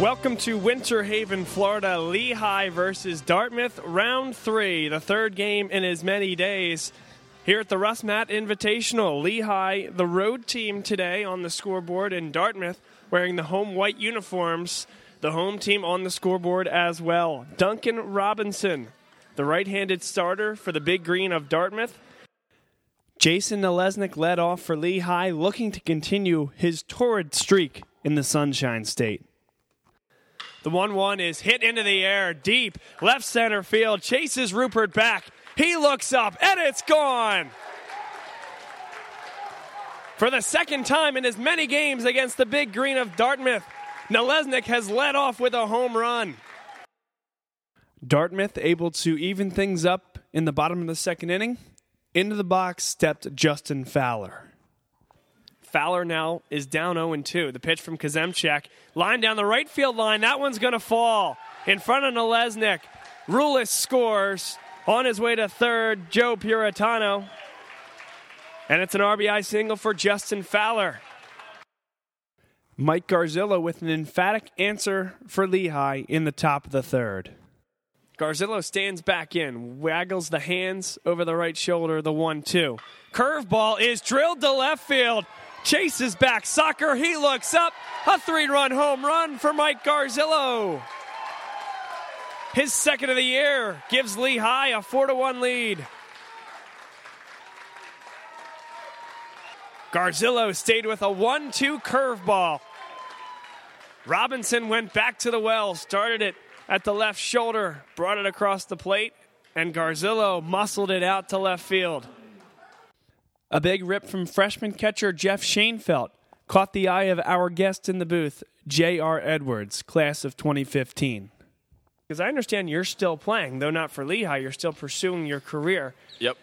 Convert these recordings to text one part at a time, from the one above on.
Welcome to Winter Haven, Florida. Lehigh versus Dartmouth, round three, the third game in as many days. Here at the Russ Matt Invitational, Lehigh, the road team today on the scoreboard, and Dartmouth wearing the home white uniforms, the home team on the scoreboard as well. Duncan Robinson, the right handed starter for the Big Green of Dartmouth. Jason Nalesnik led off for Lehigh, looking to continue his torrid streak in the Sunshine State. The 1 1 is hit into the air, deep, left center field, chases Rupert back. He looks up, and it's gone. For the second time in as many games against the Big Green of Dartmouth, Nalesnik has led off with a home run. Dartmouth able to even things up in the bottom of the second inning. Into the box stepped Justin Fowler. Fowler now is down 0 2. The pitch from Kazemchak. Line down the right field line. That one's going to fall in front of Nalesnik. Rulis scores on his way to third. Joe Puritano. And it's an RBI single for Justin Fowler. Mike Garzillo with an emphatic answer for Lehigh in the top of the third. Garzillo stands back in, waggles the hands over the right shoulder, the 1 2. Curveball is drilled to left field chases back Socher. He looks up. A three run home run for Mike Garzillo. His second of the year gives Lehigh a 4 to 1 lead. Garzillo stayed with a 1 2 curveball. Robinson went back to the well, started it at the left shoulder, brought it across the plate, and Garzillo muscled it out to left field. A big rip from freshman catcher Jeff Shanefeldt caught the eye of our guest in the booth, J.R. Edwards, class of 2015. Because I understand you're still playing, though not for Lehigh, you're still pursuing your career. Yep,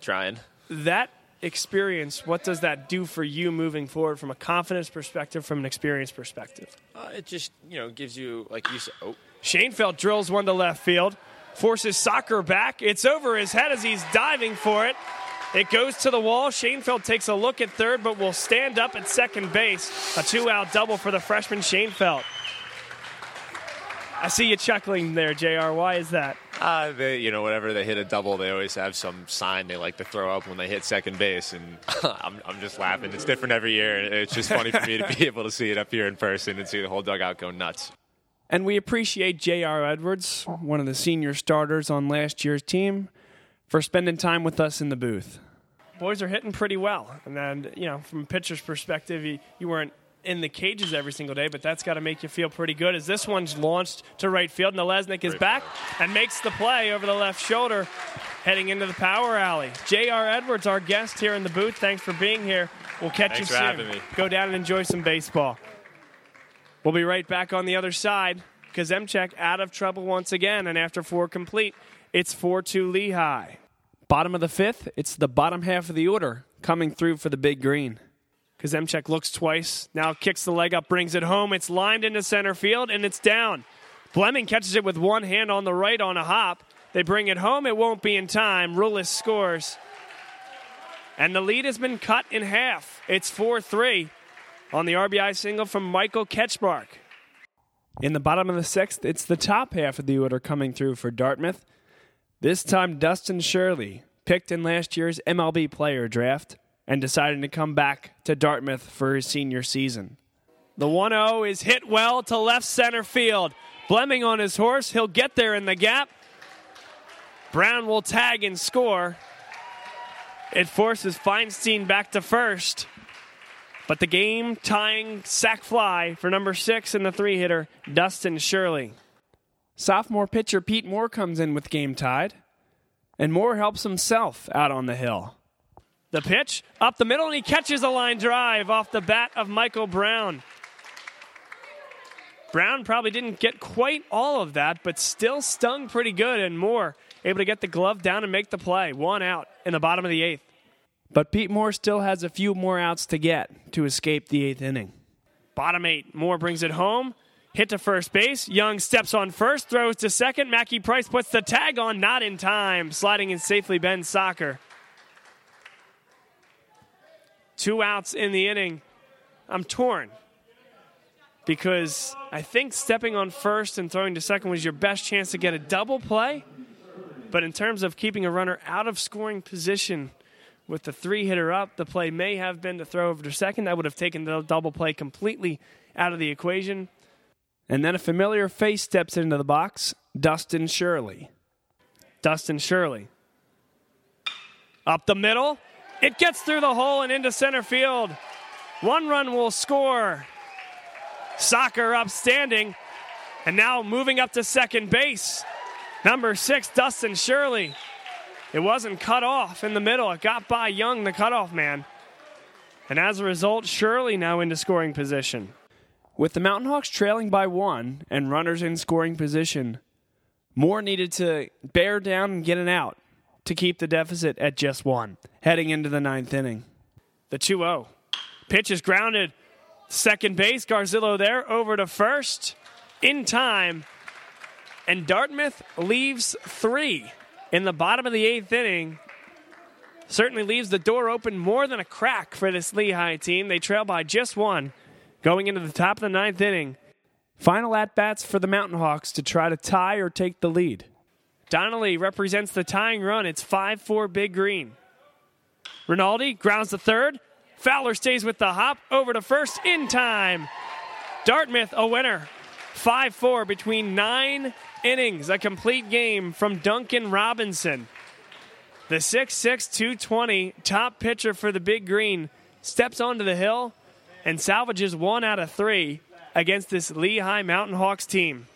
trying. That experience, what does that do for you moving forward from a confidence perspective, from an experience perspective? Uh, it just, you know, gives you, like you said, oh. Shanefeldt drills one to left field, forces Socher back. It's over his head as he's diving for it. It goes to the wall. Shanefeldt takes a look at third, but will stand up at second base. A two out double for the freshman Shanefeldt. I see you chuckling there, JR. Why is that? Uh, they, you know, whenever they hit a double, they always have some sign they like to throw up when they hit second base, and I'm, I'm just laughing. It's different every year. and It's just funny for me to be able to see it up here in person and see the whole dugout go nuts. And we appreciate J.R. Edwards, one of the senior starters on last year's team, for spending time with us in the booth. Boys are hitting pretty well. And then, you know, from a pitcher's perspective, you, you weren't in the cages every single day, but that's got to make you feel pretty good as this one's launched to right field. Nalesnik is back and makes the play over the left shoulder, heading into the power alley. J.R. Edwards, our guest here in the booth, thanks for being here. We'll catch thanks you soon. Go down and enjoy some baseball. We'll be right back on the other side. Kazemchak out of trouble once again, and after four complete, it's 4 2 Lehigh. Bottom of the fifth, it's the bottom half of the order coming through for the big green. Kazemchak looks twice, now kicks the leg up, brings it home. It's lined into center field, and it's down. Fleming catches it with one hand on the right on a hop. They bring it home. It won't be in time. Rulis scores. And the lead has been cut in half. It's 4 3 on the RBI single from Michael Ketchmark. In the bottom of the sixth, it's the top half of the order coming through for Dartmouth. This time, Dustin Shirley, picked in last year's MLB player draft, and decided to come back to Dartmouth for his senior season. The 1 0 is hit well to left center field. Fleming on his horse. He'll get there in the gap. Brown will tag and score. It forces Feinstein back to first. But the game tying sac fly for number six and the three hitter, Dustin Shirley. Sophomore pitcher Pete Moore comes in with game tied, and Moore helps himself out on the hill. The pitch up the middle, and he catches a line drive off the bat of Michael Brown. Brown probably didn't get quite all of that, but still stung pretty good, and Moore able to get the glove down and make the play. One out in the bottom of the eighth. But Pete Moore still has a few more outs to get to escape the eighth inning. Bottom eight, Moore brings it home. Hit to first base. Young steps on first, throws to second. Mackie Price puts the tag on, not in time. Sliding in safely, Ben Socher. Two outs in the inning. I'm torn. because I think stepping on first and throwing to second was your best chance to get a double play. But in terms of keeping a runner out of scoring position with the three hitter up, the play may have been to throw over to second. That would have taken the double play completely out of the equation. And then a familiar face steps into the box Dustin Shirley. Dustin Shirley. Up the middle. It gets through the hole and into center field. One run will score. Socher upstanding. And now moving up to second base. Number six, Dustin Shirley. It wasn't cut off in the middle. It got by Young, the cutoff man. And as a result, Shirley now into scoring position. With the Mountain Hawks trailing by one and runners in scoring position, Moore needed to bear down and get an out to keep the deficit at just one, heading into the ninth inning. The 2 0. Pitch is grounded. Second base, Garzillo there, over to first, in time. And Dartmouth leaves three in the bottom of the eighth inning. Certainly leaves the door open more than a crack for this Lehigh team. They trail by just one going into the top of the ninth inning. Final at bats for the Mountain Hawks to try to tie or take the lead. Donnelly represents the tying run. It's 5 4 Big Green. Rinaldi grounds the third. Fowler stays with the hop over to first in time. Dartmouth a winner. 5 4 between nine innings. A complete game from Duncan Robinson. The 6'6, 220 top pitcher for the Big Green steps onto the hill and salvages one out of three against this Lehigh Mountain Hawks team.